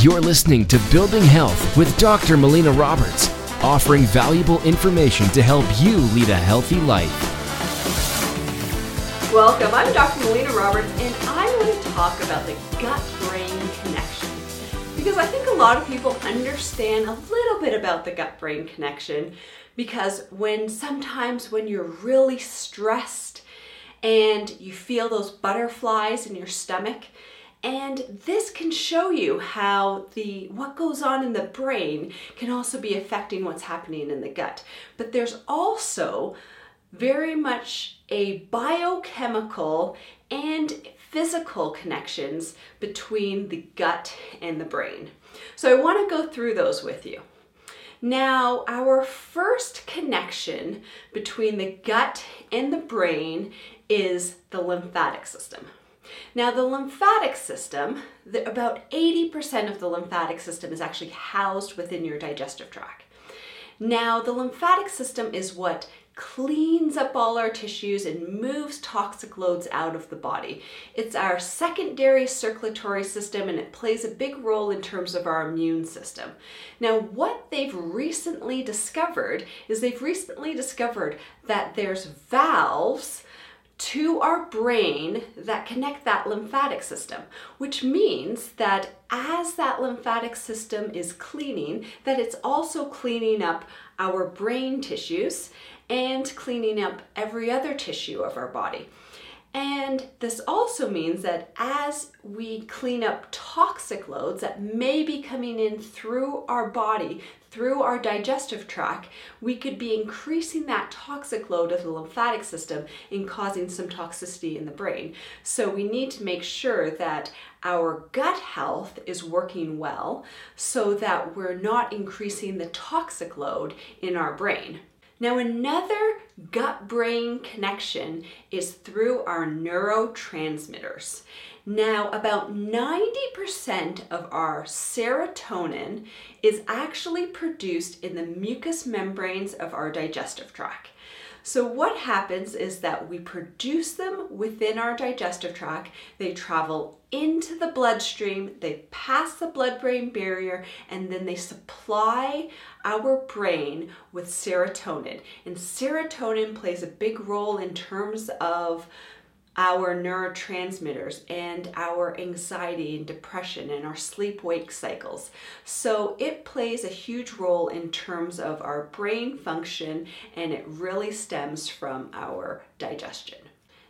You're listening to Building Health with Dr. Melina Roberts, offering valuable information to help you lead a healthy life. Welcome. I'm Dr. Melina Roberts, and I want to talk about the gut brain connection because I think a lot of people understand a little bit about the gut brain connection because when sometimes when you're really stressed and you feel those butterflies in your stomach, and this can show you how the what goes on in the brain can also be affecting what's happening in the gut. But there's also very much a biochemical and physical connections between the gut and the brain. So I want to go through those with you. Now, our first connection between the gut and the brain is the lymphatic system. Now, the lymphatic system, the, about 80% of the lymphatic system is actually housed within your digestive tract. Now, the lymphatic system is what cleans up all our tissues and moves toxic loads out of the body. It's our secondary circulatory system and it plays a big role in terms of our immune system. Now, what they've recently discovered is they've recently discovered that there's valves to our brain that connect that lymphatic system, which means that as that lymphatic system is cleaning, that it's also cleaning up our brain tissues and cleaning up every other tissue of our body. And this also means that as we clean up toxic loads that may be coming in through our body, through our digestive tract, we could be increasing that toxic load of the lymphatic system and causing some toxicity in the brain. So we need to make sure that our gut health is working well so that we're not increasing the toxic load in our brain. Now, another gut brain connection is through our neurotransmitters. Now, about 90% of our serotonin is actually produced in the mucous membranes of our digestive tract. So, what happens is that we produce them within our digestive tract, they travel into the bloodstream, they pass the blood brain barrier, and then they supply our brain with serotonin. And serotonin plays a big role in terms of our neurotransmitters and our anxiety and depression and our sleep wake cycles. So it plays a huge role in terms of our brain function and it really stems from our digestion.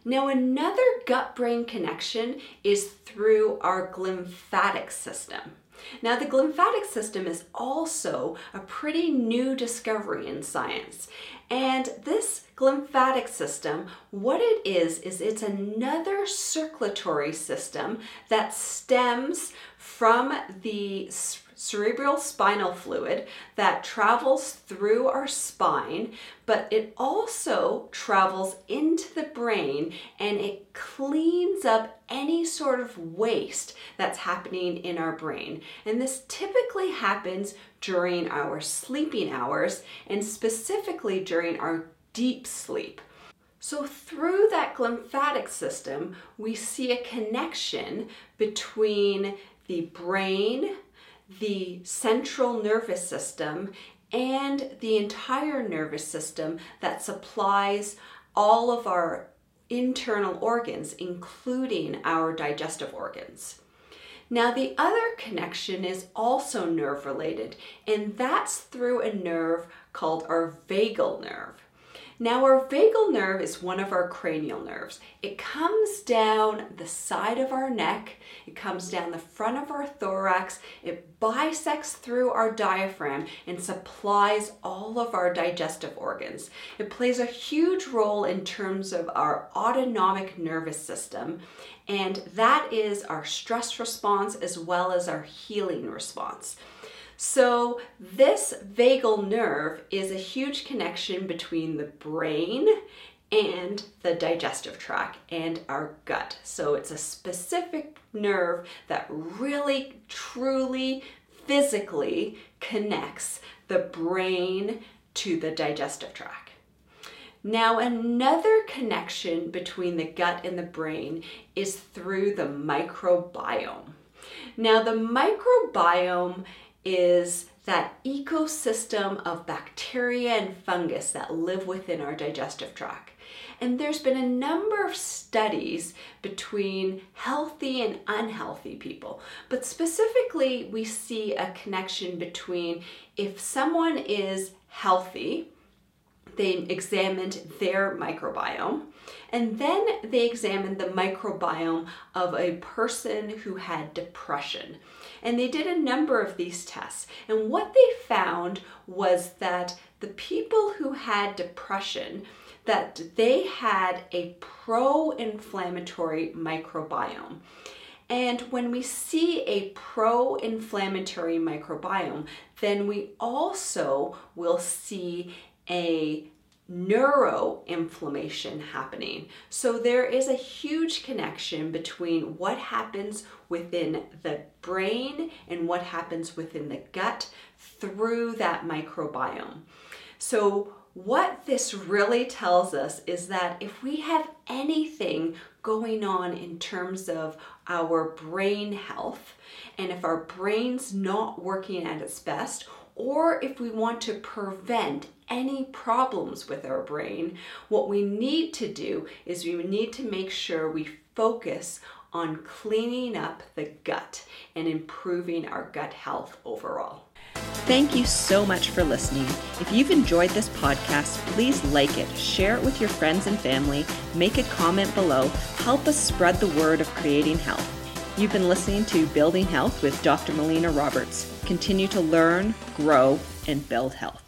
Now, another gut brain connection is through our glymphatic system. Now, the glymphatic system is also a pretty new discovery in science. And this glymphatic system, what it is, is it's another circulatory system that stems from the cerebral spinal fluid that travels through our spine, but it also travels into the brain and it cleans up any sort of waste that's happening in our brain. And this typically happens during our sleeping hours and specifically during our deep sleep. So, through that glymphatic system, we see a connection between the brain, the central nervous system and the entire nervous system that supplies all of our internal organs, including our digestive organs. Now, the other connection is also nerve related, and that's through a nerve called our vagal nerve. Now, our vagal nerve is one of our cranial nerves. It comes down the side of our neck, it comes down the front of our thorax, it bisects through our diaphragm and supplies all of our digestive organs. It plays a huge role in terms of our autonomic nervous system, and that is our stress response as well as our healing response. So, this vagal nerve is a huge connection between the brain and the digestive tract and our gut. So, it's a specific nerve that really, truly, physically connects the brain to the digestive tract. Now, another connection between the gut and the brain is through the microbiome. Now, the microbiome is that ecosystem of bacteria and fungus that live within our digestive tract. And there's been a number of studies between healthy and unhealthy people. But specifically, we see a connection between if someone is healthy, they examined their microbiome, and then they examined the microbiome of a person who had depression. And they did a number of these tests. And what they found was that the people who had depression that they had a pro-inflammatory microbiome. And when we see a pro inflammatory microbiome, then we also will see a neuroinflammation happening. So there is a huge connection between what happens within the brain and what happens within the gut through that microbiome. So what this really tells us is that if we have anything going on in terms of our brain health, and if our brain's not working at its best, or if we want to prevent any problems with our brain, what we need to do is we need to make sure we focus on cleaning up the gut and improving our gut health overall. Thank you so much for listening. If you've enjoyed this podcast, please like it, share it with your friends and family, make a comment below, help us spread the word of creating health. You've been listening to Building Health with Dr. Melina Roberts. Continue to learn, grow, and build health.